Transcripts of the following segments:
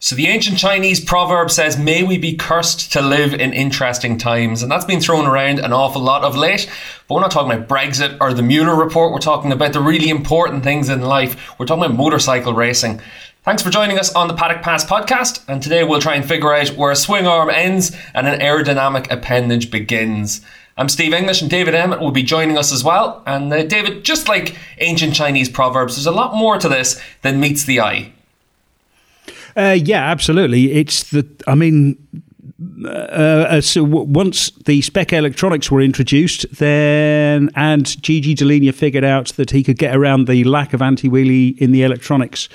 So the ancient Chinese proverb says, May we be cursed to live in interesting times. And that's been thrown around an awful lot of late. But we're not talking about Brexit or the Mueller report. We're talking about the really important things in life. We're talking about motorcycle racing. Thanks for joining us on the Paddock Pass podcast. And today we'll try and figure out where a swing arm ends and an aerodynamic appendage begins. I'm Steve English and David Emmett will be joining us as well. And uh, David, just like ancient Chinese proverbs, there's a lot more to this than meets the eye. Uh, yeah, absolutely. It's the. I mean, uh, uh so w- once the spec electronics were introduced, then and Gigi Dall'Igna figured out that he could get around the lack of anti wheelie in the electronics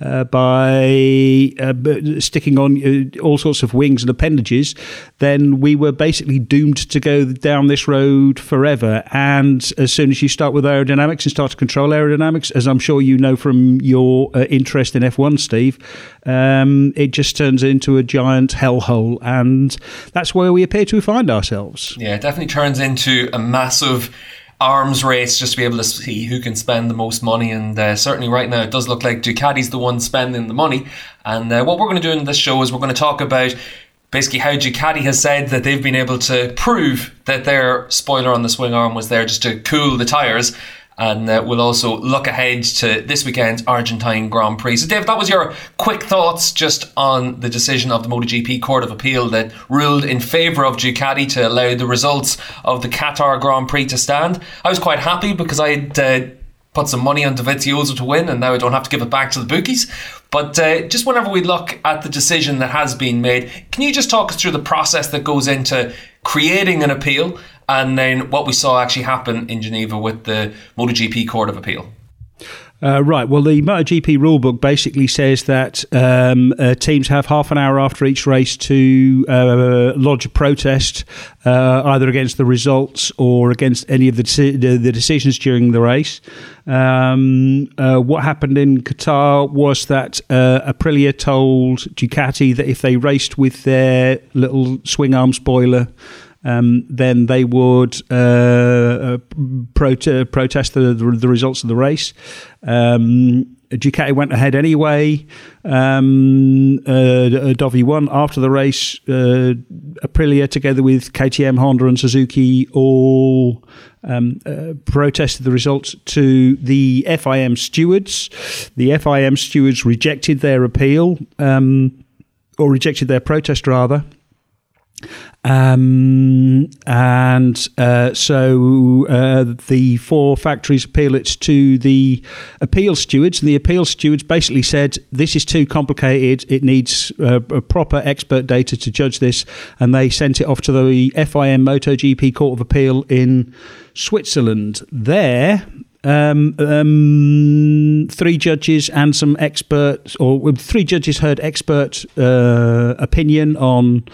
uh, by uh, sticking on uh, all sorts of wings and appendages, then we were basically doomed to go down this road forever. And as soon as you start with aerodynamics and start to control aerodynamics, as I'm sure you know from your uh, interest in F1, Steve, um, it just turns into a giant hellhole. And that's where we appear to find ourselves. Yeah, it definitely turns into a massive arms race just to be able to see who can spend the most money. And uh, certainly right now, it does look like Ducati's the one spending the money. And uh, what we're going to do in this show is we're going to talk about basically how Ducati has said that they've been able to prove that their spoiler on the swing arm was there just to cool the tyres and uh, we'll also look ahead to this weekend's Argentine Grand Prix. So, Dave, that was your quick thoughts just on the decision of the MotoGP Court of Appeal that ruled in favour of Ducati to allow the results of the Qatar Grand Prix to stand. I was quite happy because I had uh, put some money on Dovizioso to win, and now I don't have to give it back to the bookies. But uh, just whenever we look at the decision that has been made, can you just talk us through the process that goes into creating an appeal and then what we saw actually happen in Geneva with the MotoGP Court of Appeal. Uh, right. Well, the MotoGP rulebook basically says that um, uh, teams have half an hour after each race to uh, lodge a protest, uh, either against the results or against any of the, the decisions during the race. Um, uh, what happened in Qatar was that uh, Aprilia told Ducati that if they raced with their little swing arm spoiler, um, then they would uh, uh prote- protest the, the, results of the race. Um, Ducati went ahead anyway. Um, uh, Dovi won after the race. Uh, Aprilia, together with KTM, Honda, and Suzuki, all um, uh, protested the results to the FIM stewards. The FIM stewards rejected their appeal, um, or rejected their protest rather. Um, and uh, so uh, the four factories appeal it to the appeal stewards, and the appeal stewards basically said this is too complicated. It needs uh, proper expert data to judge this, and they sent it off to the FIM MotoGP Court of Appeal in Switzerland. There, um, um, three judges and some experts, or three judges heard expert uh, opinion on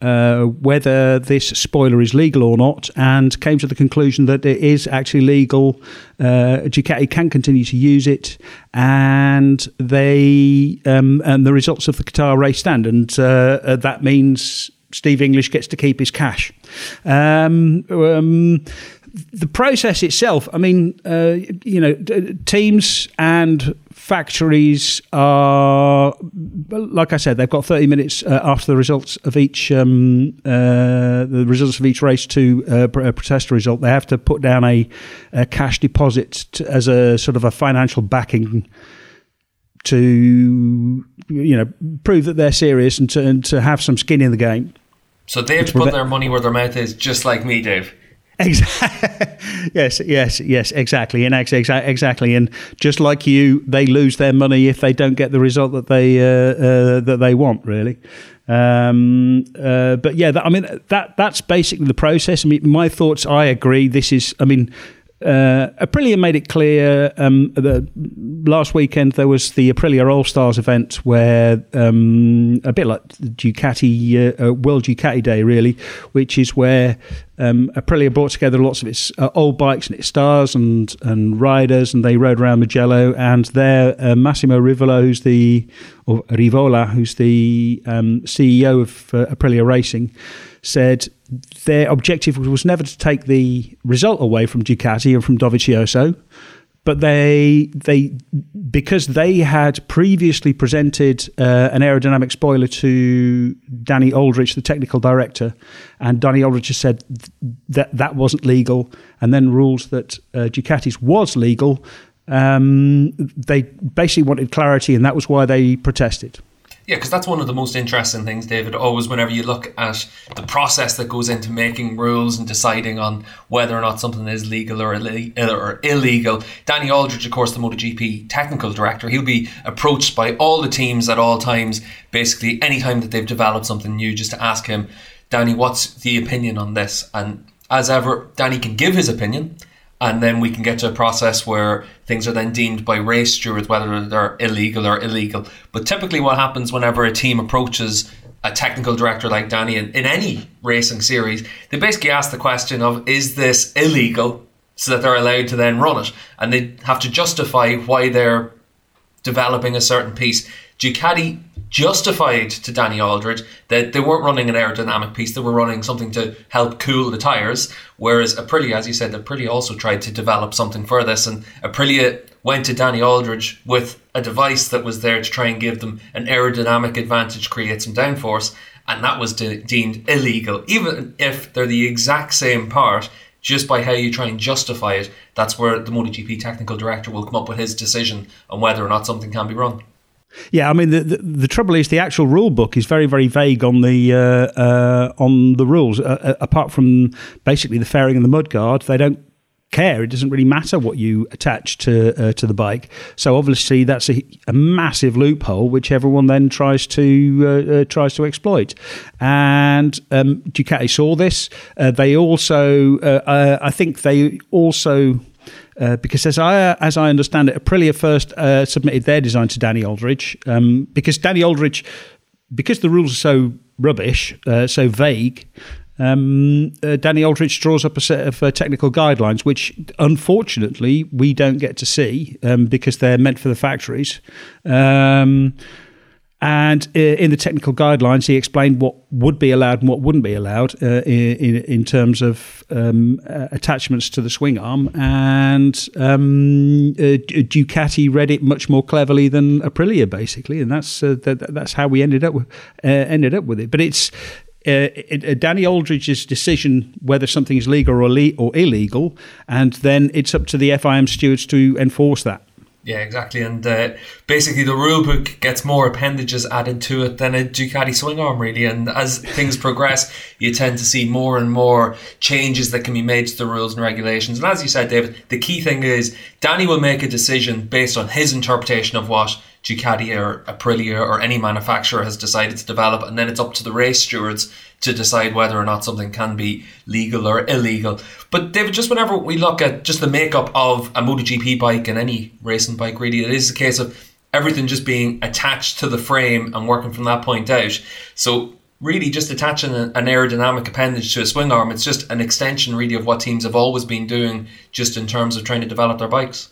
uh, whether this spoiler is legal or not, and came to the conclusion that it is actually legal. Uh, Ducati can continue to use it, and they um, and the results of the Qatar race stand, and uh, uh that means Steve English gets to keep his cash. Um, um, the process itself, I mean, uh, you know, teams and factories are, like I said, they've got 30 minutes uh, after the results of each um, uh, the results of each race to uh, protest a result. They have to put down a, a cash deposit to, as a sort of a financial backing to you know prove that they're serious and to, and to have some skin in the game. So they have to put their money where their mouth is, just like me, Dave. Exactly. yes, yes, yes, exactly, and ex- exactly, and just like you, they lose their money if they don't get the result that they uh, uh, that they want. Really, um, uh, but yeah, that, I mean that that's basically the process. I mean, my thoughts. I agree. This is. I mean uh, Aprilia made it clear um, that last weekend there was the Aprilia All Stars event where um, a bit like the Ducati uh, uh, World Ducati Day, really, which is where um, Aprilia brought together lots of its uh, old bikes and its stars and and riders, and they rode around Mugello. And there, uh, Massimo Rivola, who's the or Rivola, who's the um, CEO of uh, Aprilia Racing, said their objective was never to take the result away from Ducati and from Dovizioso, but they they because they had previously presented uh, an aerodynamic spoiler to Danny Aldridge, the technical director, and Danny Aldridge has said that that wasn't legal, and then rules that uh, Ducati's was legal. Um, they basically wanted clarity, and that was why they protested. Yeah, because that's one of the most interesting things, David. Always, whenever you look at the process that goes into making rules and deciding on whether or not something is legal or, Ill- or illegal, Danny Aldridge, of course, the MotoGP technical director, he'll be approached by all the teams at all times, basically, anytime that they've developed something new, just to ask him, Danny, what's the opinion on this? And as ever, Danny can give his opinion and then we can get to a process where things are then deemed by race stewards whether they're illegal or illegal. But typically, what happens whenever a team approaches a technical director like Danny in, in any racing series, they basically ask the question of is this illegal so that they're allowed to then run it, and they have to justify why they're developing a certain piece. Ducati justified to Danny Aldridge that they weren't running an aerodynamic piece, they were running something to help cool the tyres. Whereas Aprilia, as you said, Aprilia also tried to develop something for this, and Aprilia went to Danny Aldridge with a device that was there to try and give them an aerodynamic advantage, create some downforce, and that was de- deemed illegal, even if they're the exact same part. Just by how you try and justify it, that's where the MotoGP technical director will come up with his decision on whether or not something can be run. Yeah, I mean the, the, the trouble is the actual rule book is very very vague on the uh, uh, on the rules. Uh, uh apart from basically the fairing and the mudguard, they don't care. It doesn't really matter what you attach to uh, to the bike. So obviously that's a, a, massive loophole which everyone then tries to uh, tries to exploit. And um, Ducati saw this. they also, I think, they also uh, because as I as I understand it, Aprilia first uh, submitted their design to Danny Aldridge um, because Danny Aldridge, because the rules are so rubbish, uh, so vague. Um, uh, Danny Aldridge draws up a set of uh, technical guidelines, which unfortunately we don't get to see um, because they're meant for the factories. Um, and uh, in the technical guidelines, he explained what would be allowed and what wouldn't be allowed uh, in, in terms of um, uh, attachments to the swing arm. And um, uh, Ducati read it much more cleverly than Aprilia, basically, and that's uh, that, that's how we ended up with, uh, ended up with it. But it's uh, Danny Aldridge's decision whether something is legal or, le- or illegal, and then it's up to the FIM stewards to enforce that. Yeah, exactly. And uh, basically, the rule book gets more appendages added to it than a Ducati swing arm, really. And as things progress, you tend to see more and more changes that can be made to the rules and regulations. And as you said, David, the key thing is Danny will make a decision based on his interpretation of what Ducati or Aprilia or any manufacturer has decided to develop, and then it's up to the race stewards to decide whether or not something can be legal or illegal. But David, just whenever we look at just the makeup of a MotoGP bike and any racing bike, really, it is a case of everything just being attached to the frame and working from that point out. So really just attaching an aerodynamic appendage to a swing arm, it's just an extension really of what teams have always been doing just in terms of trying to develop their bikes.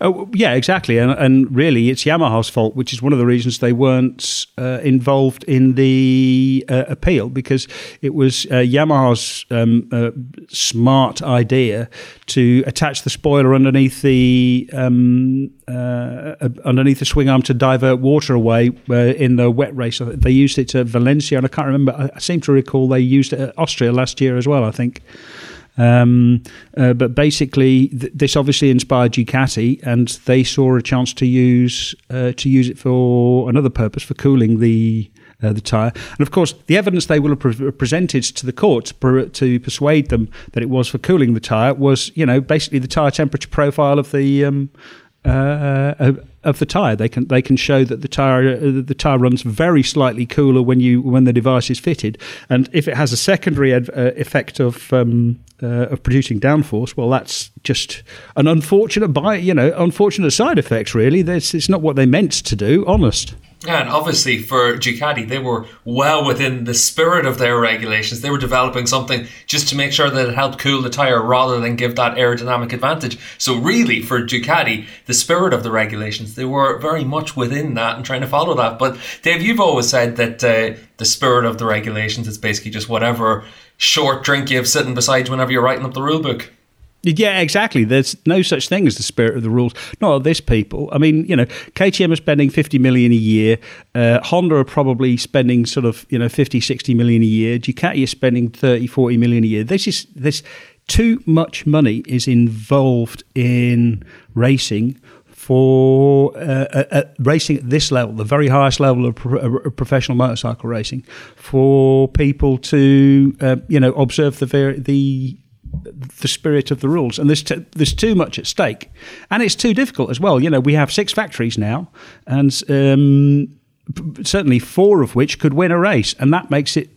Oh, yeah, exactly. And, and really, it's Yamaha's fault, which is one of the reasons they weren't uh, involved in the uh, appeal, because it was uh, Yamaha's um, uh, smart idea to attach the spoiler underneath the um, uh, underneath the swing arm to divert water away uh, in the wet race. They used it at Valencia, and I can't remember. I seem to recall they used it at Austria last year as well. I think. Um, uh, but basically, th- this obviously inspired Ducati, and they saw a chance to use uh, to use it for another purpose for cooling the uh, the tyre. And of course, the evidence they will have pre- presented to the court to, per- to, persuade them that it was for cooling the tyre was, you know, basically the tyre temperature profile of the um, uh, uh, of the tire. They can they can show that the tire uh, the tire runs very slightly cooler when you when the device is fitted, and if it has a secondary ed, uh, effect of um, uh, of producing downforce, well, that's just an unfortunate by you know unfortunate side effect. Really, That's, it's not what they meant to do. Honest. And obviously, for Ducati, they were well within the spirit of their regulations. They were developing something just to make sure that it helped cool the tyre rather than give that aerodynamic advantage. So, really, for Ducati, the spirit of the regulations, they were very much within that and trying to follow that. But, Dave, you've always said that uh, the spirit of the regulations is basically just whatever short drink you have sitting beside you whenever you're writing up the rule book. Yeah, exactly. There's no such thing as the spirit of the rules. Not this people. I mean, you know, KTM are spending 50 million a year. Uh, Honda are probably spending sort of, you know, 50, 60 million a year. Ducati is spending 30, 40 million a year. This is this too much money is involved in racing for uh, uh, uh racing at this level, the very highest level of pro- uh, professional motorcycle racing, for people to uh, you know observe the very, the the spirit of the rules, and there's t- there's too much at stake, and it's too difficult as well. You know, we have six factories now, and um, certainly four of which could win a race, and that makes it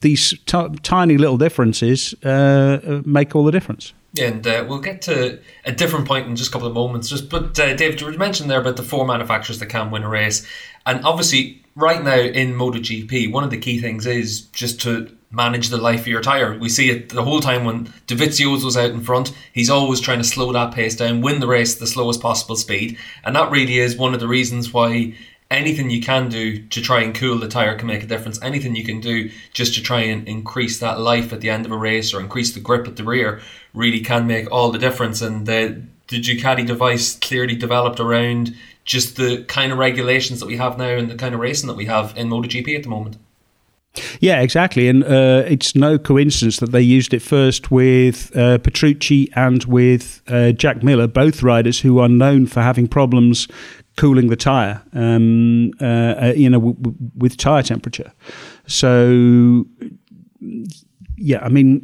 these t- tiny little differences uh, uh, make all the difference. And uh, we'll get to a different point in just a couple of moments. Just, but uh, David, you mentioned there about the four manufacturers that can win a race, and obviously, right now in MotoGP, one of the key things is just to manage the life of your tire. We see it the whole time when Dovizioso's out in front. He's always trying to slow that pace down, win the race the slowest possible speed, and that really is one of the reasons why anything you can do to try and cool the tire can make a difference. Anything you can do just to try and increase that life at the end of a race or increase the grip at the rear really can make all the difference. And the, the Ducati device clearly developed around just the kind of regulations that we have now and the kind of racing that we have in MotoGP at the moment. Yeah, exactly. And uh, it's no coincidence that they used it first with uh, Petrucci and with uh, Jack Miller, both riders who are known for having problems cooling the tire, um, uh, uh, you know, w- w- with tire temperature. So, yeah, I mean,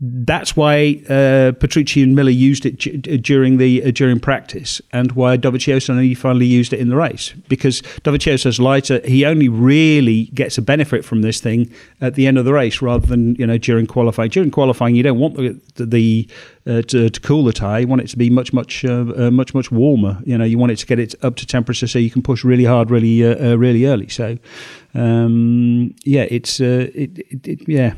that's why uh, Petrucci and Miller used it during the uh, during practice, and why Dovizioso only finally used it in the race because Dovizioso's lighter. He only really gets a benefit from this thing at the end of the race, rather than you know during qualifying. During qualifying, you don't want the, the uh, to, to, cool the tire. You want it to be much much uh, uh, much much warmer. You know, you want it to get it up to temperature so you can push really hard, really uh, really early. So, um, yeah, it's it, it, it yeah.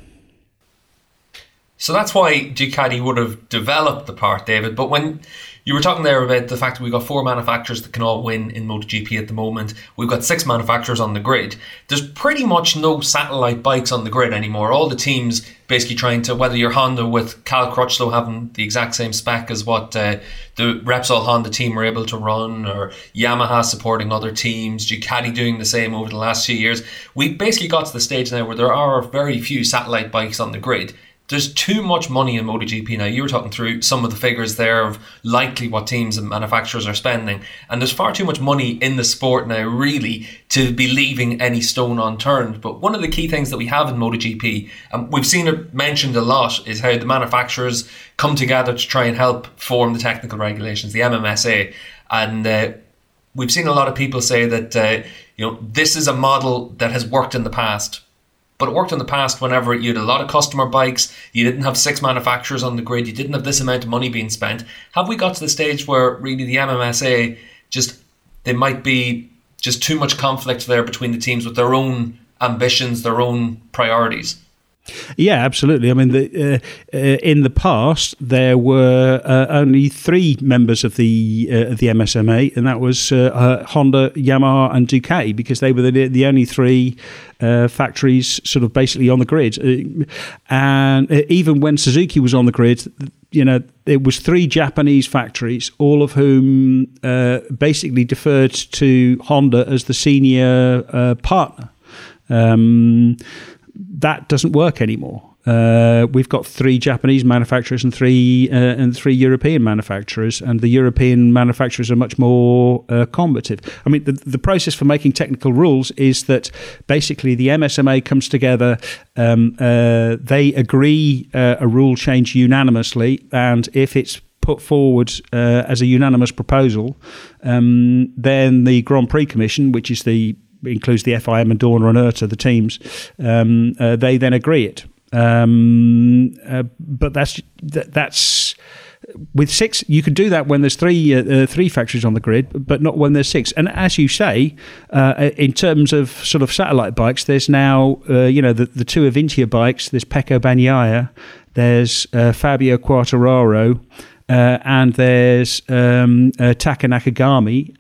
So that's why Ducati would have developed the part, David. But when you were talking there about the fact that we've got four manufacturers that can all win in MotoGP at the moment, we've got six manufacturers on the grid. There's pretty much no satellite bikes on the grid anymore. All the teams basically trying to, whether you're Honda with Cal Crutchlow having the exact same spec as what uh, the Repsol Honda team were able to run, or Yamaha supporting other teams, Ducati doing the same over the last few years. We basically got to the stage now where there are very few satellite bikes on the grid there's too much money in MotoGP now. You were talking through some of the figures there of likely what teams and manufacturers are spending, and there's far too much money in the sport now, really, to be leaving any stone unturned. But one of the key things that we have in MotoGP, and we've seen it mentioned a lot, is how the manufacturers come together to try and help form the technical regulations, the MSMA, and. Uh, we've seen a lot of people say that uh, you know this is a model that has worked in the past but it worked in the past whenever you had a lot of customer bikes, you didn't have six manufacturers on the grid, you didn't have this amount of money being spent. Have we got to the stage where really the MSMA just there might be just too much conflict there between the teams with their own ambitions, their own priorities? Yeah, absolutely. I mean, the, uh, uh, in the past there were uh, only three members of the uh, of the MSMA, and that was uh, uh, Honda, Yamaha, and Ducati, because they were the, the only three factories sort of basically on the grid. and even when Suzuki was on the grid, you know, it was three Japanese factories, all of whom basically deferred to Honda as the senior partner. Um, that doesn't work anymore. Uh, we've got three Japanese manufacturers and three uh, and three European manufacturers, and the European manufacturers are much more uh, combative. I mean, the, the process for making technical rules is that basically the MSMA comes together, um, uh, they agree uh, a rule change unanimously, and if it's put forward uh, as a unanimous proposal, um, then the Grand Prix Commission, which is the includes the FIM and Dorna and IRTA, the teams, um, uh, they then agree it. Um, uh, but that's that's with six. You could do that when there's three uh, uh, three factories on the grid, but not when there's six. And as you say, uh, in terms of sort of satellite bikes, there's now uh, you know the the two Avintia bikes. There's Pecco Bagnaia, there's uh, Fabio Quartararo. Uh, and there's um, uh,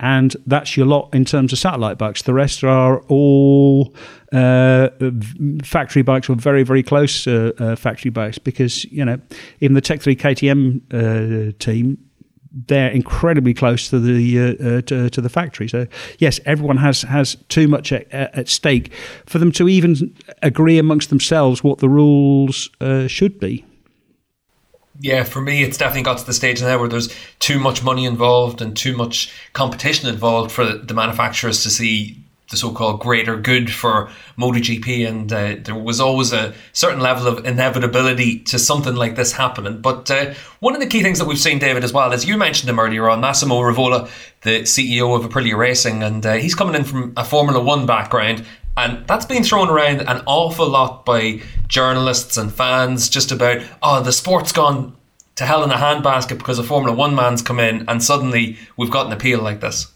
and that's your lot in terms of satellite bikes. The rest are all uh, factory bikes or very, very close uh, uh, factory bikes because, you know, even the Tech 3 KTM uh, team, they're incredibly close to the uh, uh, to, to, the factory. So yes, everyone has has too much at, at, stake for them to even agree amongst themselves what the rules uh, should be. Yeah, for me, it's definitely got to the stage now where there's too much money involved and too much competition involved for the manufacturers to see the so-called greater good for MotoGP, and uh, there was always a certain level of inevitability to something like this happening. But uh, one of the key things that we've seen, David, as well, as you mentioned him earlier on, Massimo Rivola, the CEO of Aprilia Racing, and uh, he's coming in from a Formula One background. And that's been thrown around an awful lot by journalists and fans just about, oh, the sport's gone to hell in a handbasket because a Formula One man's come in and suddenly we've got an appeal like this.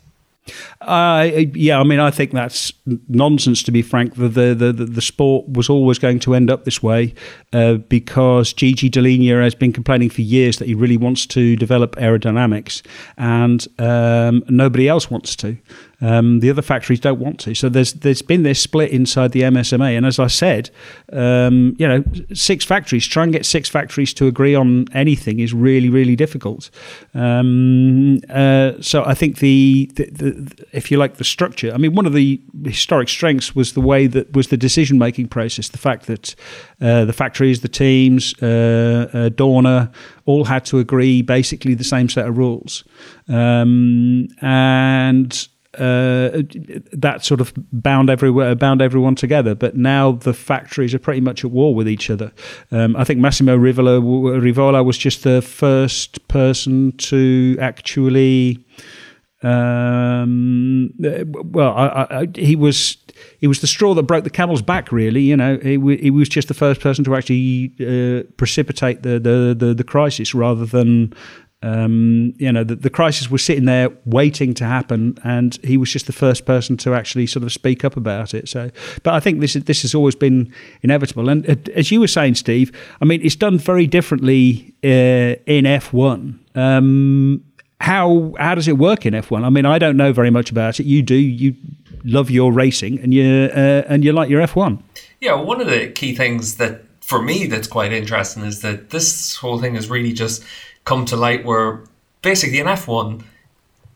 Uh, yeah, I mean, I think that's nonsense. To be frank, the the the, the sport was always going to end up this way uh, because Gigi Dall'Igna has been complaining for years that he really wants to develop aerodynamics, and um, nobody else wants to. Um, the other factories don't want to. So there's there's been this split inside the MSMA, and as I said, um, you know, six factories try and get six factories to agree on anything is really really difficult. Um, uh, so I think the, the, the, if you like the structure. I mean, one of the historic strengths was the way that was the decision making process. The fact that uh, the factories, the teams, uh, uh, Dorna, all had to agree basically the same set of rules, um, and uh, that sort of bound everywhere, bound everyone together. But now the factories are pretty much at war with each other. Um, I think Massimo Rivola, Rivola was just the first person to actually. Um, well, I, I, he was he was the straw that broke the camel's back. Really, you know, he, he was just the first person to actually uh, precipitate the, the, the the crisis rather than um, you know, the, the, crisis was sitting there waiting to happen, and he was just the first person to actually sort of speak up about it. So, but I think this this has always been inevitable. And uh, as you were saying, Steve, I mean, it's done very differently uh, in F one. Um, how how does it work in F one? I mean, I don't know very much about it. You do. You love your racing, and you uh, and you like your F one. Yeah, one of the key things that for me that's quite interesting is that this whole thing has really just come to light where basically in F1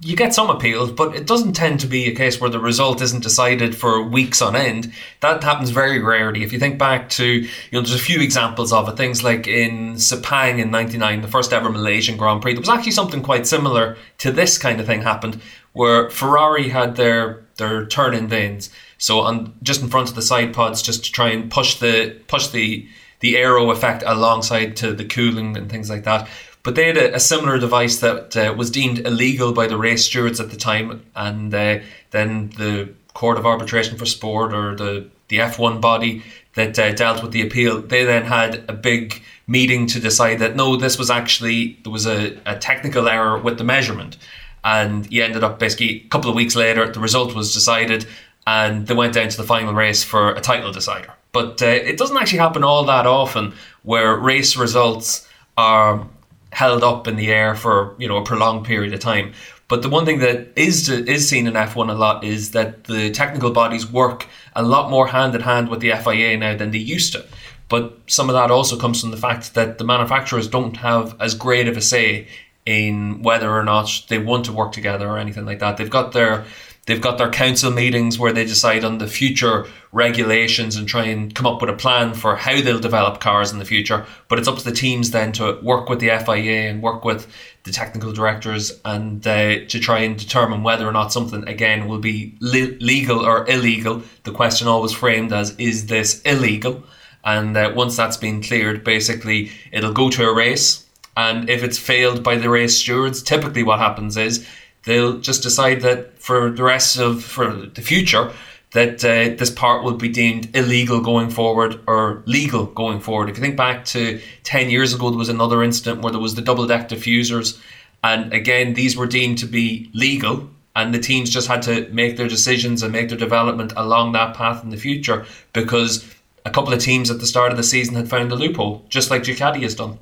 you get some appeals, but it doesn't tend to be a case where the result isn't decided for weeks on end. That happens very rarely. If you think back to, you know, there's a few examples of it. Things like in Sepang in '99, the first ever Malaysian Grand Prix. There was actually something quite similar to this kind of thing happened, where Ferrari had their their turn in vanes. So on just in front of the side pods, just to try and push the push the the aero effect alongside to the cooling and things like that. But they had a, a similar device that uh, was deemed illegal by the race stewards at the time, and uh, then the Court of Arbitration for Sport or the the F1 body that uh, dealt with the appeal, they then had a big meeting to decide that no, this was actually there was a, a technical error with the measurement, and he ended up basically a couple of weeks later, the result was decided, and they went down to the final race for a title decider. But uh, it doesn't actually happen all that often where race results are held up in the air for you know a prolonged period of time. But the one thing that is is seen in F1 a lot is that the technical bodies work a lot more hand in hand with the FIA now than they used to. But some of that also comes from the fact that the manufacturers don't have as great of a say in whether or not they want to work together or anything like that. They've got their They've got their council meetings where they decide on the future regulations and try and come up with a plan for how they'll develop cars in the future. But it's up to the teams then to work with the FIA and work with the technical directors and uh, to try and determine whether or not something again will be le- legal or illegal. The question always framed as is this illegal? And uh, once that's been cleared, basically it'll go to a race. And if it's failed by the race stewards, typically what happens is they'll just decide that for the rest of for the future that uh, this part will be deemed illegal going forward or legal going forward. If you think back to 10 years ago, there was another incident where there was the double deck diffusers. And again, these were deemed to be legal. And the teams just had to make their decisions and make their development along that path in the future because a couple of teams at the start of the season had found a loophole, just like Ducati has done.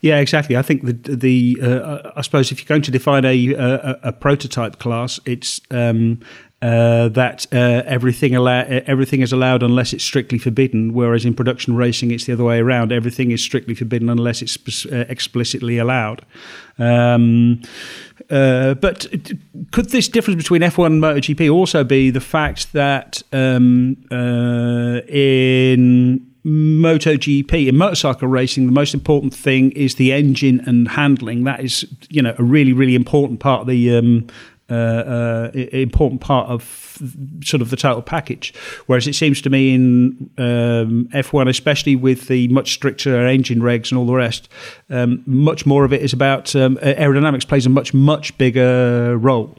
Yeah, exactly. I think the the uh, I suppose if you're going to define a a, a prototype class, it's um, uh, that uh, everything allow- everything is allowed unless it's strictly forbidden. Whereas in production racing, it's the other way around. Everything is strictly forbidden unless it's uh, explicitly allowed. Um, uh, but could this difference between F1 and MotoGP also be the fact that um, uh, in MotoGP in motorcycle racing, the most important thing is the engine and handling. That is, you know, a really, really important part of the um, uh, uh, important part of sort of the total package. Whereas it seems to me in um, F1, especially with the much stricter engine regs and all the rest, um, much more of it is about um, aerodynamics plays a much much bigger role.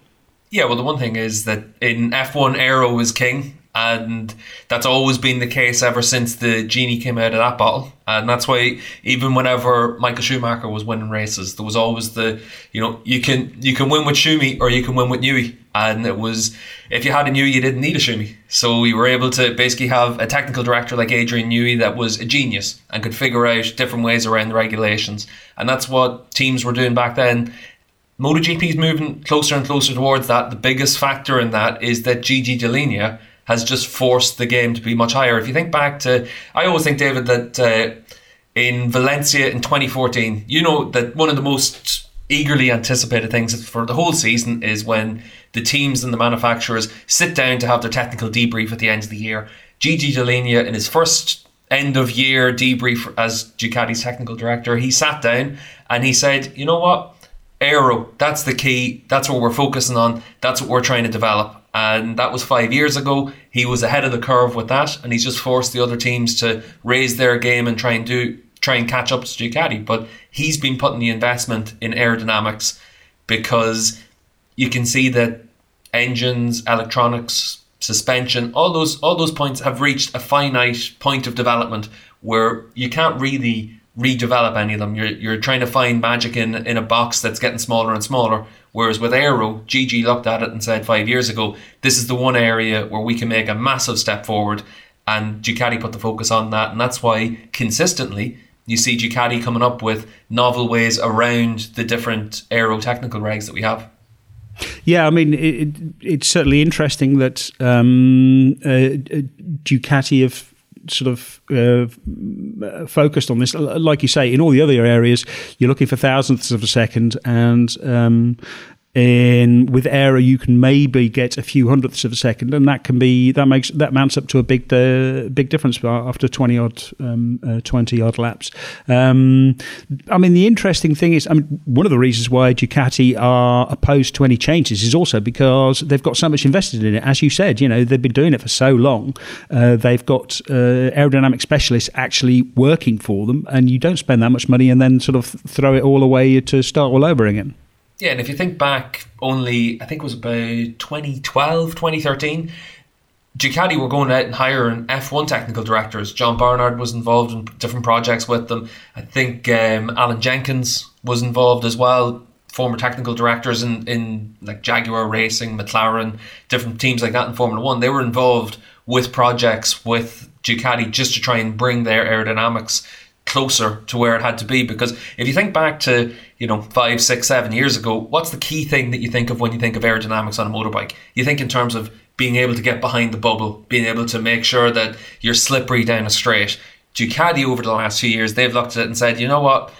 Yeah, well, the one thing is that in F1, aero is king and that's always been the case ever since the genie came out of that bottle. And that's why even whenever Michael Schumacher was winning races there was always the you know you can you can win with Schumi or you can win with Newey and it was if you had a Newey you didn't need a Schumi. So you were able to basically have a technical director like Adrian Newey that was a genius and could figure out different ways around the regulations. And that's what teams were doing back then. MotoGP is moving closer and closer towards that. The biggest factor in that is that Gigi Dall'Igna has just forced the game to be much higher. If you think back to, I always think, David, that uh, in Valencia in 2014, you know that one of the most eagerly anticipated things for the whole season is when the teams and the manufacturers sit down to have their technical debrief at the end of the year. Gigi Dall'Igna, in his first end of year debrief as Ducati's technical director, he sat down and he said, you know what? Aero, that's the key. That's what we're focusing on. That's what we're trying to develop and that was five years ago. He was ahead of the curve with that, and he's just forced the other teams to raise their game and try and do try and catch up to Ducati. But he's been putting the investment in aerodynamics because you can see that engines, electronics, suspension, all those all those points have reached a finite point of development where you can't really redevelop any of them. You're you're trying to find magic in in a box that's getting smaller and smaller. Whereas with Aero, Gigi looked at it and said five years ago, this is the one area where we can make a massive step forward. And Ducati put the focus on that. And that's why consistently you see Ducati coming up with novel ways around the different aero technical regs that we have. Yeah, I mean, it, it, it's certainly interesting that um, uh, Ducati have sort of uh, focused on this. Like you say, in all the other areas, you're looking for thousandths of a second, and um, in with aero you can maybe get a few hundredths of a second and that can be that makes that mounts up to a big uh, big difference after 20 odd um, uh, 20 odd laps. Um, I mean the interesting thing is I mean one of the reasons why Ducati are opposed to any changes is also because they've got so much invested in it. As you said you know they've been doing it for so long uh, they've got uh, aerodynamic specialists actually working for them and you don't spend that much money and then sort of throw it all away to start all over again yeah, and if you think back only, I think it was about 2012, 2013, Ducati were going out and hiring F1 technical directors. John Barnard was involved in different projects with them. I think um, Alan Jenkins was involved as well, former technical directors in, in like Jaguar Racing, McLaren, different teams like that in Formula One. They were involved with projects with Ducati just to try and bring their aerodynamics closer to where it had to be. Because if you think back to, you know, five, six, seven years ago, what's the key thing that you think of when you think of aerodynamics on a motorbike? You think in terms of being able to get behind the bubble, being able to make sure that you're slippery down a straight. Ducati over the last few years, they've looked at it and said, you know what?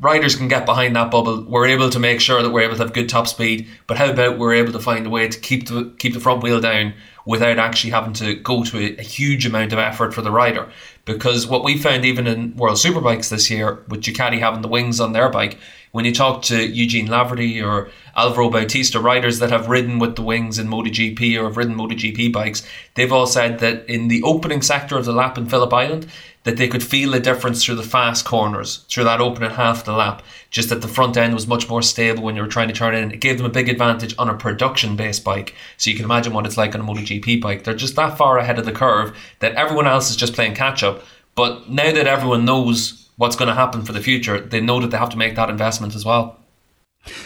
Riders can get behind that bubble. We're able to make sure that we're able to have good top speed, but how about we're able to find a way to keep the keep the front wheel down without actually having to go to a, a huge amount of effort for the rider? Because what we found even in World Superbikes this year, with Ducati having the wings on their bike, when you talk to Eugene Laverty or Alvaro Bautista, riders that have ridden with the wings in MotoGP or have ridden MotoGP bikes, they've all said that in the opening sector of the lap in Phillip Island, that they could feel a difference through the fast corners, through that opening half of the lap. Just that the front end was much more stable when you were trying to turn in. It gave them a big advantage on a production based bike. So you can imagine what it's like on a MotoGP bike. They're just that far ahead of the curve that everyone else is just playing catch up. But now that everyone knows what's going to happen for the future, they know that they have to make that investment as well.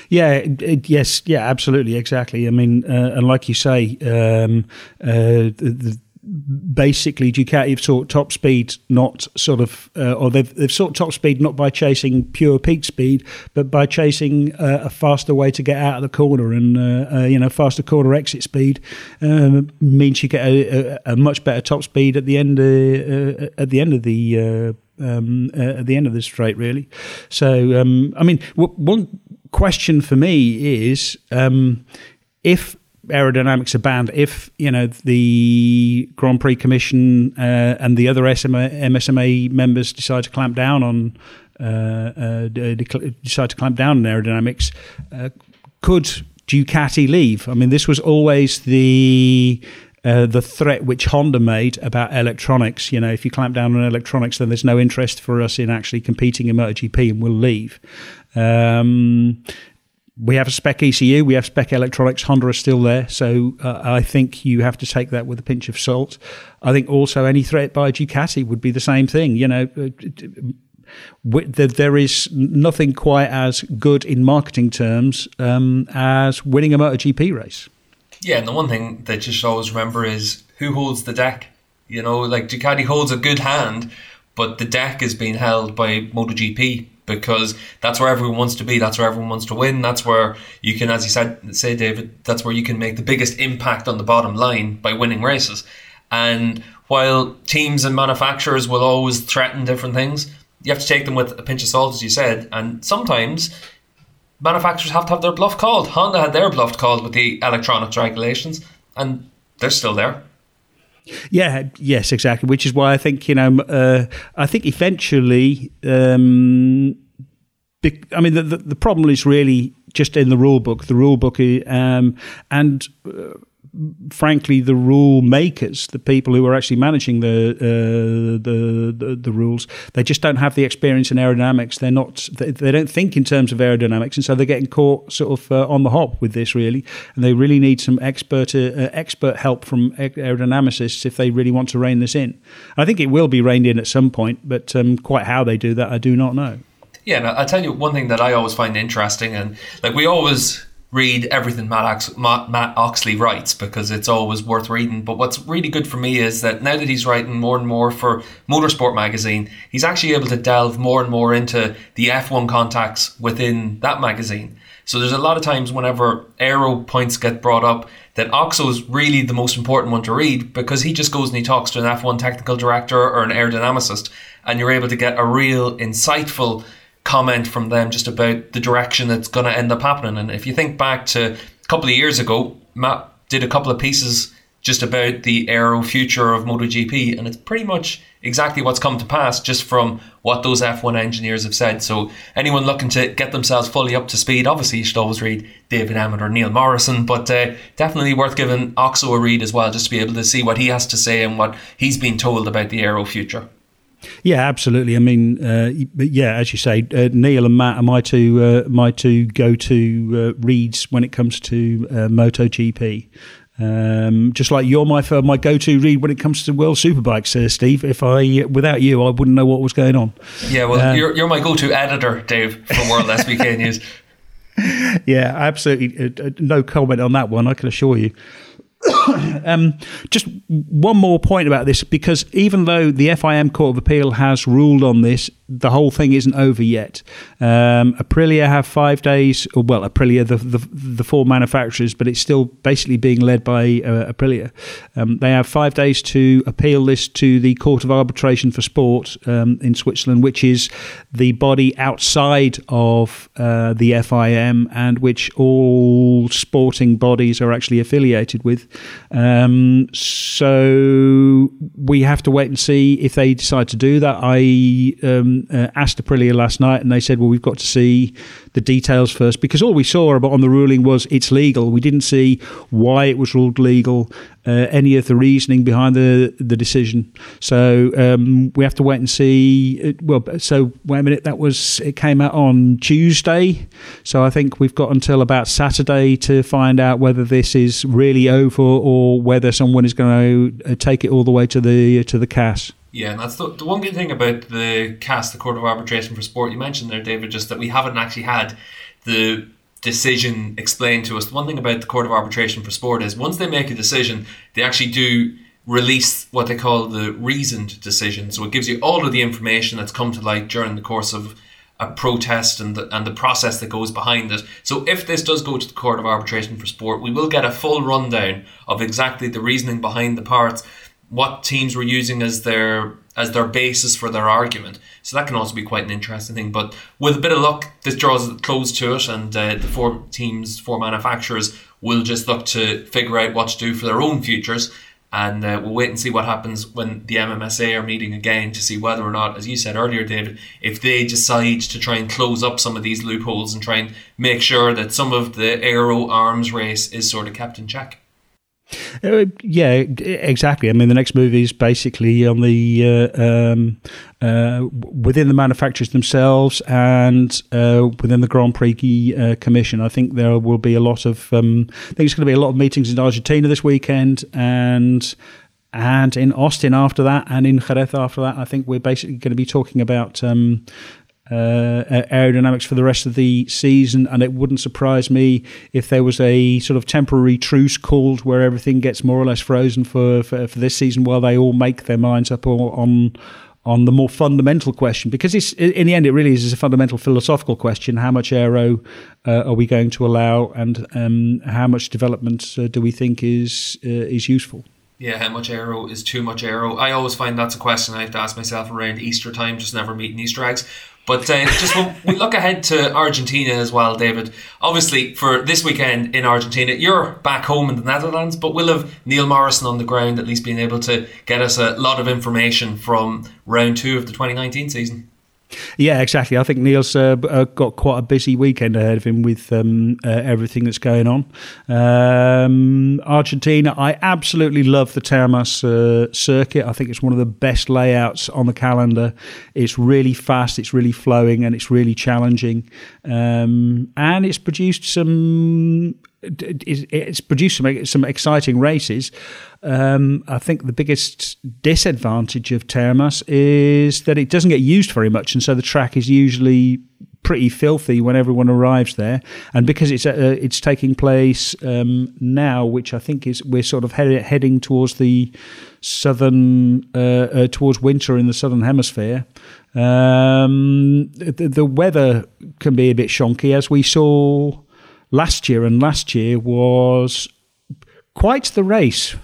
Yeah, it, yes, yeah, absolutely, exactly. I mean, uh, and like you say, um, uh, the, basically Ducati have sought top speed, not sort of, uh, or they've, they've sought top speed not by chasing pure peak speed, but by chasing uh, a faster way to get out of the corner, and uh, uh you know, faster corner exit speed um, means you get a, a, a, much better top speed at the end uh, at the end of the. Um, at the end of the straight, really. So, um, I mean, w- one question for me is um, if aerodynamics are banned if you know the Grand Prix Commission uh, and the other SMA, MSMA members decide to clamp down on uh, uh, decide to clamp down on aerodynamics. Uh, could Ducati leave? I mean, this was always the uh, the threat which Honda made about electronics. You know, if you clamp down on electronics, then there's no interest for us in actually competing in MotoGP, and we'll leave. Um, we have a spec ECU, we have spec electronics. Honda are still there, so uh, I think you have to take that with a pinch of salt. I think also any threat by Ducati would be the same thing. You know, uh, there is nothing quite as good in marketing terms um, as winning a MotoGP race. Yeah, and the one thing that you should always remember is who holds the deck. You know, like Ducati holds a good hand, but the deck is being held by MotoGP because that's where everyone wants to be. That's where everyone wants to win. That's where you can, as you said, say David, that's where you can make the biggest impact on the bottom line by winning races. And while teams and manufacturers will always threaten different things, you have to take them with a pinch of salt, as you said. And sometimes manufacturers have to have their bluff called. Honda had their bluff called with the electronics regulations, and they're still there. Yeah, yes, exactly. Which is why I think you know, uh, I think eventually, um, I mean, the, the, the problem is really just in the rule book. The rule book, um, and uh, frankly, the rule makers, the people who are actually managing the, uh, the, the, the rules, they just don't have the experience in aerodynamics. They're not. They, they don't think in terms of aerodynamics, and so they're getting caught sort of uh, on the hop with this really. And they really need some expert uh, expert help from aerodynamicists if they really want to rein this in. I think it will be reined in at some point, but um, quite how they do that, I do not know. Yeah, and I'll tell you one thing that I always find interesting, and like we always read everything Matt, Ox- Matt Oxley writes because it's always worth reading. But what's really good for me is that now that he's writing more and more for Motorsport magazine, he's actually able to delve more and more into the F1 contacts within that magazine. So there's a lot of times whenever aero points get brought up that Oxo is really the most important one to read because he just goes and he talks to an F1 technical director or an aerodynamicist and you're able to get a real insightful comment from them just about the direction that's going to end up happening. And if you think back to a couple of years ago, Matt did a couple of pieces just about the aero future of MotoGP, and it's pretty much exactly what's come to pass just from what those F1 engineers have said. So anyone looking to get themselves fully up to speed, obviously you should always read David Emmett or Neil Morrison, but uh, definitely worth giving Oxo a read as well, just to be able to see what he has to say and what he's been told about the aero future. Yeah, absolutely. I mean, uh, yeah, as you say, uh, Neil and Matt are my two uh, my two go to uh, reads when it comes to uh, MotoGP. Um, just like you're my my go to read when it comes to World Superbikes, uh, Steve. If I without you, I wouldn't know what was going on. Yeah, well, you're you're my go to editor, Dave, for World SBK News. Yeah, absolutely. no comment on that one. I can assure you. um, just one more point about this, because even though the FIM Court of Appeal has ruled on this, the whole thing isn't over yet. Um, Aprilia have five days, or well, Aprilia, the, the, the four manufacturers, but it's still basically being led by uh, Aprilia. Um, they have five days to appeal this to the Court of Arbitration for Sport um, in Switzerland, which is the body outside of uh, the FIM and which all sporting bodies are actually affiliated with. Um, so we have to wait and see if they decide to do that. I um, uh, asked Aprilia last night, and they said, "Well, we've got to see the details first because all we saw about on the ruling was it's legal. We didn't see why it was ruled legal, any of the reasoning behind the the decision. So um, we have to wait and see. Uh, well, so wait a minute. That was it came out on Tuesday, so I think we've got until about Saturday to find out whether this is really over or whether someone is going to uh, take it all the way to the to the CAS. Yeah, and that's the, the one good thing about the CAS, the Court of Arbitration for Sport. You mentioned there, David, just that we haven't actually had the decision explained to us. One thing about the Court of Arbitration for Sport is once they make a decision, they actually do release what they call the reasoned decision. So it gives you all of the information that's come to light during the course of a protest and the, and the process that goes behind it. So if this does go to the Court of Arbitration for Sport, we will get a full rundown of exactly the reasoning behind the parts, what teams were using as their as their basis for their argument. So that can also be quite an interesting thing. But with a bit of luck, this draws close to it, and uh, the four teams, four manufacturers, will just look to figure out what to do for their own futures and uh, we'll wait and see what happens when the MSMA are meeting again to see whether or not, as you said earlier, David, if they decide to try and close up some of these loopholes and try and make sure that some of the aero arms race is sort of kept in check. Uh, yeah, exactly. I mean, the next movie is basically on the uh, um, uh, within the manufacturers themselves and uh, within the Grand Prix uh, Commission. I think there will be a lot of. Um, I think there's going to be a lot of meetings in Argentina this weekend and and in Austin after that, and in Jerez after that. I think we're basically going to be talking about um, uh, aerodynamics for the rest of the season, and it wouldn't surprise me if there was a sort of temporary truce called where everything gets more or less frozen for, for, for this season while they all make their minds up on on the more fundamental question because it's in the end it really is a fundamental philosophical question how much aero uh, are we going to allow and um, how much development uh, do we think is uh, is useful yeah, how much aero is too much aero? I always find that's a question I have to ask myself around Easter time, just never meeting Easter eggs. But uh, just when we look ahead to Argentina as well, David. Obviously, for this weekend in Argentina, you're back home in the Netherlands, but we'll have Neil Morrison on the ground, at least being able to get us a lot of information from round two of the 2019 season. Yeah, exactly. I think Neil's uh, uh, got quite a busy weekend ahead of him with um, uh, everything that's going on. Um, Argentina, I absolutely love the Termas uh, circuit. I think it's one of the best layouts on the calendar. It's really fast, it's really flowing, and it's really challenging. Um, and it's produced some it's produced some some exciting races. Um, I think the biggest disadvantage of Termas is that it doesn't get used very much, and so the track is usually pretty filthy when everyone arrives there. And because it's uh, it's taking place um, now, which I think is we're sort of head, heading towards the southern uh, uh, towards winter in the southern hemisphere. Um, the, the weather can be a bit shonky, as we saw last year, and last year was quite the race.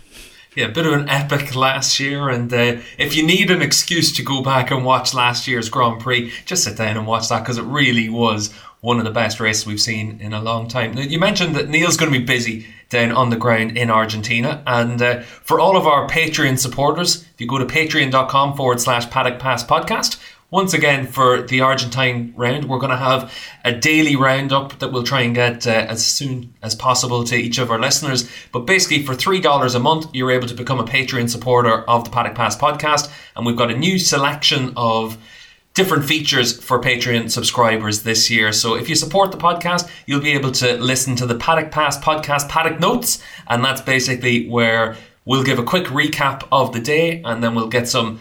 Yeah, a bit of an epic last year, and uh, if you need an excuse to go back and watch last year's Grand Prix, just sit down and watch that because it really was one of the best races we've seen in a long time. You mentioned that Neil's going to be busy down on the ground in Argentina, and uh, for all of our Patreon supporters, if you go to patreon.com forward slash paddock pass podcast, once again for the Argentine round, we're going to have a daily roundup that we'll try and get uh, as soon as possible to each of our listeners. But basically, for $3 a month, you're able to become a Patreon supporter of the Paddock Pass podcast. And we've got a new selection of different features for Patreon subscribers this year. So if you support the podcast, you'll be able to listen to the Paddock Pass podcast Paddock Notes. And that's basically where we'll give a quick recap of the day and then we'll get some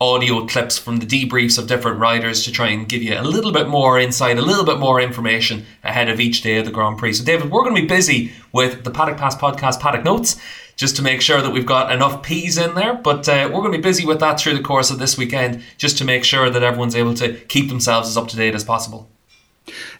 audio clips from the debriefs of different riders to try and give you a little bit more insight, a little bit more information ahead of each day of the Grand Prix. So, David, we're going to be busy with the Paddock Pass podcast, Paddock Notes, just to make sure that we've got enough P's in there. But uh, we're going to be busy with that through the course of this weekend, just to make sure that everyone's able to keep themselves as up to date as possible.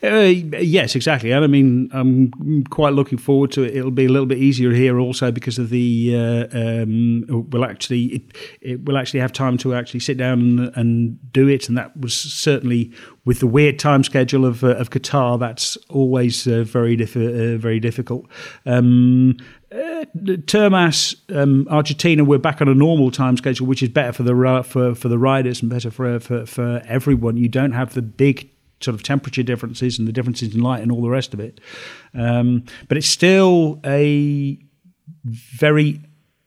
Uh, yes, exactly. And I mean, I'm quite looking forward to it. It'll be a little bit easier here also because of the uh, um, we'll actually it, it, will actually have time to actually sit down and, and, do it. And that was certainly with the weird time schedule of uh, of Qatar. That's always uh, very diff- uh, very difficult. Um, uh, Termas, um, Argentina, we're back on a normal time schedule, which is better for the for for the riders and better for for, for everyone. You don't have the big sort of temperature differences and the differences in light and all the rest of it. Um, but it's still a very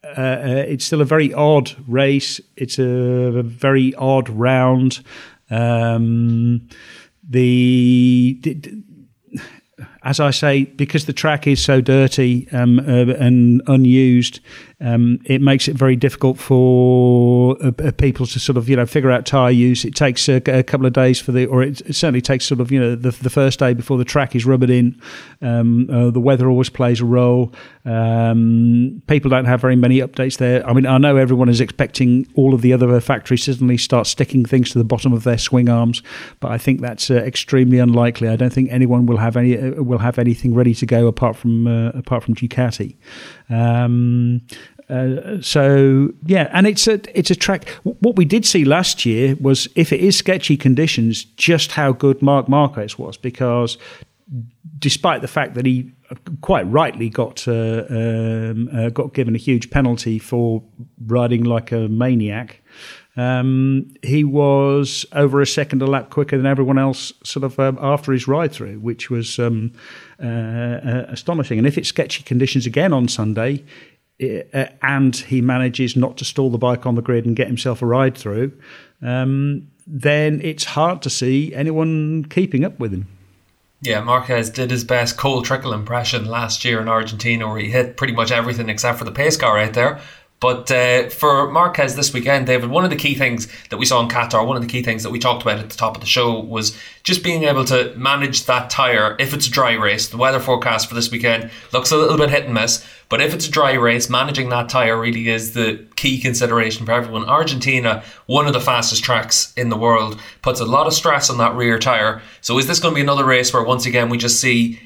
uh, uh, it's still a very odd race. It's a, a very odd round. Um, the, the as I say, because the track is so dirty um, uh, and unused, um, it makes it very difficult for uh, uh, people to sort of you know figure out tire use. It takes a, a couple of days for the, or it, it, certainly takes sort of you know the, the first day before the track is rubbered in. Um, uh, the weather always plays a role. Um, people don't have very many updates there. I mean, I know everyone is expecting all of the other factories suddenly start sticking things to the bottom of their swing arms, but I think that's uh, extremely unlikely. I don't think anyone will have any uh, will have anything ready to go apart from apart from Ducati. Um, uh, so yeah, and it's a it's a track. What we did see last year was, if it is sketchy conditions, just how good Marc Marquez was because despite the fact that he quite rightly got uh, um, uh, got given a huge penalty for riding like a maniac. Um, he was over a second a lap quicker than everyone else, sort of um, after his ride through, which was um, uh, uh, astonishing. And if it's sketchy conditions again on Sunday, and he manages not to stall the bike on the grid and get himself a ride through, um, then it's hard to see anyone keeping up with him. Yeah, Marquez did his best Cole Trickle impression last year in Argentina, where he hit pretty much everything except for the pace car out there. But uh, for Marquez this weekend, David, one of the key things that we saw in Qatar, one of the key things that we talked about at the top of the show was just being able to manage that tyre if it's a dry race. The weather forecast for this weekend looks a little bit hit and miss, but if it's a dry race, managing that tyre really is the key consideration for everyone. Argentina, one of the fastest tracks in the world, puts a lot of stress on that rear tyre. So is this going to be another race where once again we just see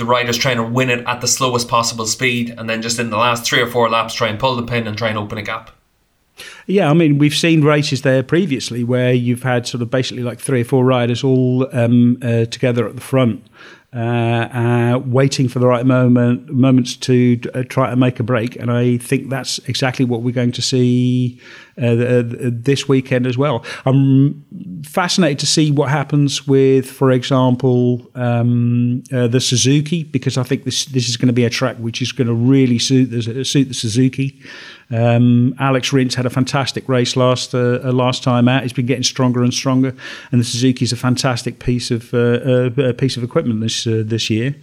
the riders trying to win it at the slowest possible speed, and then just in the last three or four laps try and pull the pin and try and open a gap. Yeah, I mean, we've seen races there previously where you've had sort of basically like three or four riders all um, uh, together at the front, uh, uh, waiting for the right moment moments to uh, try to make a break. And I think that's exactly what we're going to see uh, this weekend as well. I'm fascinated to see what happens with, for example, um, uh, the Suzuki because I think this this is going to be a track which is going to really suit the, suit the Suzuki. Um, Alex Rins had a fantastic race last uh, uh, last time out. He's been getting stronger and stronger, and the Suzuki is a fantastic piece of uh, uh piece of equipment this uh, this year.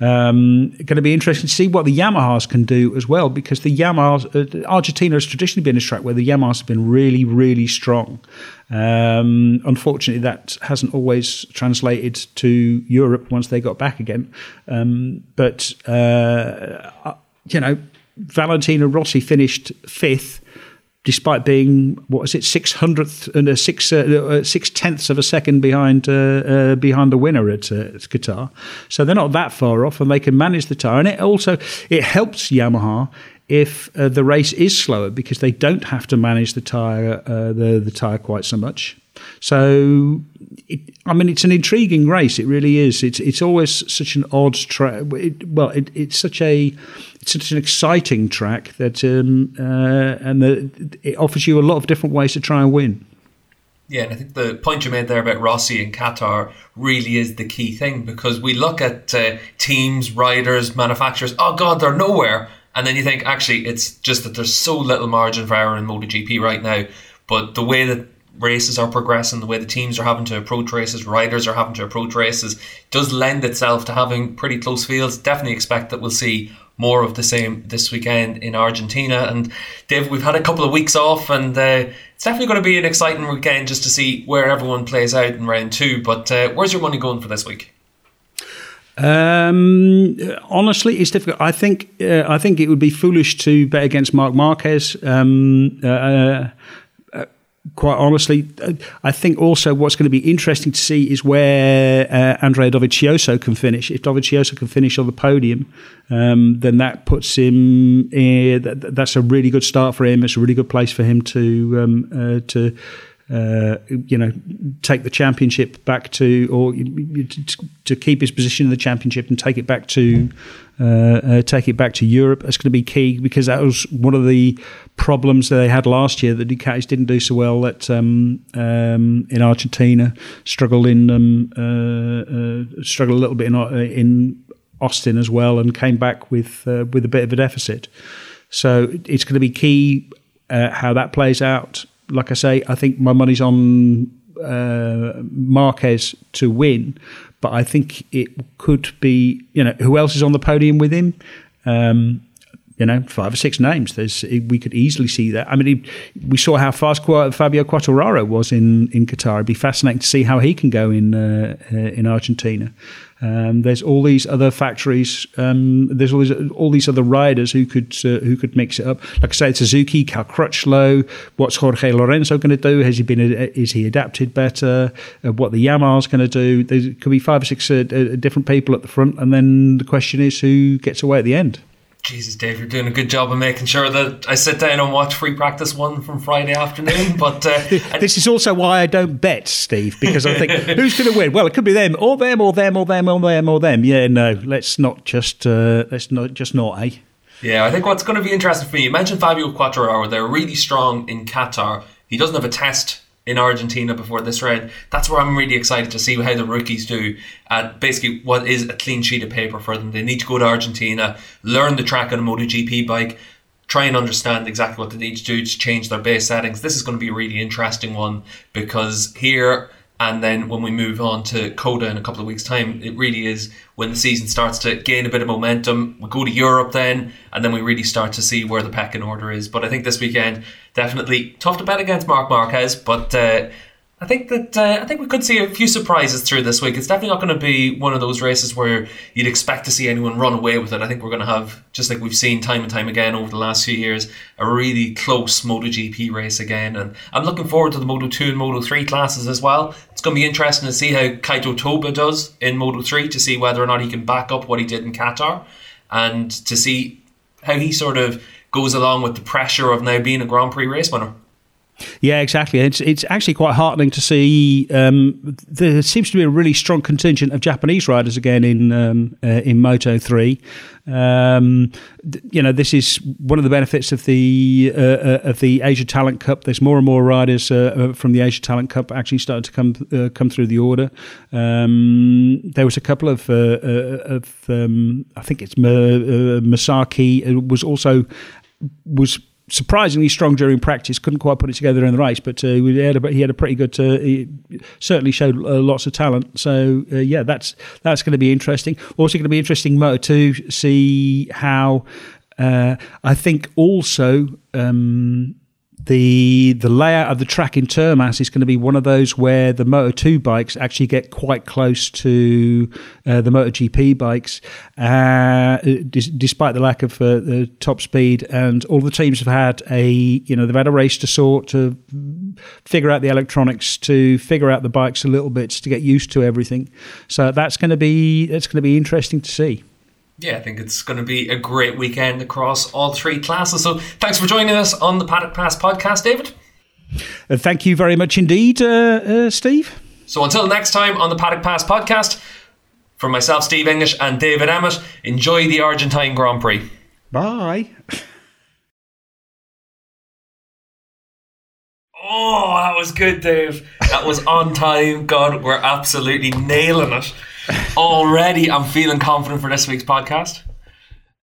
Um, going to be interesting to see what the Yamahas can do as well, because the Yamahas, uh, Argentina has traditionally been a track where the Yamahas have been really, really strong. Um, unfortunately, that hasn't always translated to Europe once they got back again. Um, but uh, uh you know, Valentino Rossi finished fifth despite being what was it six hundredth and uh, six uh, uh, six tenths of a second behind uh, uh behind the winner at, uh, at, Qatar. So they're not that far off, and they can manage the tire. And it also it helps Yamaha if the race is slower because they don't have to manage the tire the the tire quite so much. So, it, I mean, it's an intriguing race. It really is. It's it's always such an odd track. It, well, it, it's such a it's such an exciting track that um, uh, and the, it offers you a lot of different ways to try and win. Yeah, and I think the point you made there about Rossi and Qatar really is the key thing because we look at uh, teams, riders, manufacturers. Oh God, they're nowhere. And then you think actually it's just that there's so little margin for error in MotoGP right now. But the way that races are progressing, the way the teams are having to approach races, riders are having to approach races, does lend itself to having pretty close fields. Definitely expect that we'll see more of the same this weekend in Argentina. And Dave, we've had a couple of weeks off, and uh, it's definitely going to be an exciting weekend just to see where everyone plays out in round two. But uh, where's your money going for this week? Um, honestly, it's difficult. I think uh, I think it would be foolish to bet against Marc Marquez. Um, uh, uh quite honestly, I think also what's going to be interesting to see is where uh, Andrea Dovizioso can finish. If Dovizioso can finish on the podium, um, then that puts him. In, that, that's a really good start for him. It's a really good place for him to um, uh, to. Uh, you know, take the championship back to, or to, to keep his position in the championship and take it back to uh, uh, take it back to Europe. That's going to be key because that was one of the problems that they had last year. that Ducatis didn't do so well at um, um, in Argentina, struggled in um, uh, uh, struggled a little bit in, uh, in Austin as well, and came back with with a bit of a deficit. So it's going to be key how that plays out. Like I say, I think my money's on Marquez to win, but I think it could be. You know, who else is on the podium with him? Um, you know, five or six names. There's we could easily see that. I mean, he, we saw how fast Fabio Quartararo was in in Qatar. It'd be fascinating to see how he can go in uh, uh, in Argentina. Um, there's all these other factories. Um, there's all these, all these other riders who could uh, who could mix it up. Like I say, Suzuki, Cal Crutchlow. What's Jorge Lorenzo going to do? Has he been? Is he adapted better? Uh, what the Yamaha's going to do? There could be five or six uh, uh, different people at the front, and then the question is who gets away at the end. Jesus, Dave, you're doing a good job of making sure that I sit down and watch free practice one from Friday afternoon. But uh, this is also why I don't bet, Steve, because I think who's going to win? Well, it could be them, or them, or them, or them, or them, or them. Yeah, no, let's not just uh, let's not just not, eh? Yeah, I think what's going to be interesting for me. You mentioned Fabio Quartararo; they're really strong in Qatar. He doesn't have a test in Argentina before this round. That's where I'm really excited to see how the rookies do at basically what is a clean sheet of paper for them. They need to go to Argentina, learn the track on a MotoGP bike, try and understand exactly what they need to do to change their base settings. This is going to be a really interesting one because here and then when we move on to COTA in a couple of weeks' time, it really is when the season starts to gain a bit of momentum. We go to Europe then, and then we really start to see where the pecking order is. But I think this weekend, definitely tough to bet against Marc Marquez, but uh, I think that uh, I think we could see a few surprises through this week. It's definitely not going to be one of those races where you'd expect to see anyone run away with it. I think we're going to have, just like we've seen time and time again over the last few years, a really close MotoGP race again. And I'm looking forward to the Moto 2 and Moto 3 classes as well. It's going to be interesting to see how Kaito Toba does in Moto 3 to see whether or not he can back up what he did in Qatar and to see how he sort of goes along with the pressure of now being a Grand Prix race winner. Yeah, exactly. It's it's actually quite heartening to see. Um, there seems to be a really strong contingent of Japanese riders again in um, uh, in Moto three. Um, you know, this is one of the benefits of the uh, uh, of the Asia Talent Cup. There's more and more riders uh, uh from the Asia Talent Cup actually starting to come uh, come through the order. Um, there was a couple of of um, I think it's Masaki was also was surprisingly strong during practice. Couldn't quite put it together in the race, but uh, he, had a, he had a pretty good. Uh, he certainly showed uh, lots of talent. So uh, yeah, that's that's going to be interesting. Also going to be interesting Moto to see how. Uh, I think also. Um, the the layout of the track in Termas is going to be one of those where the Moto 2 bikes actually get quite close to uh, the MotoGP bikes, uh, despite the lack of uh, the top speed. And all the teams have had a you know they've had a race to sort to figure out the electronics, to figure out the bikes a little bit, to get used to everything. So that's going to be that's going to be interesting to see yeah, I think it's going to be a great weekend across all three classes. So thanks for joining us on the Paddock Pass podcast, David. Uh, thank you very much indeed, uh, uh, Steve. So until next time on the Paddock Pass podcast, for myself, Steve English, and David Emmett, enjoy the Argentine Grand Prix. Bye. Oh, that was good, Dave. That was on time. God, we're absolutely nailing it. Already, I'm feeling confident for this week's podcast.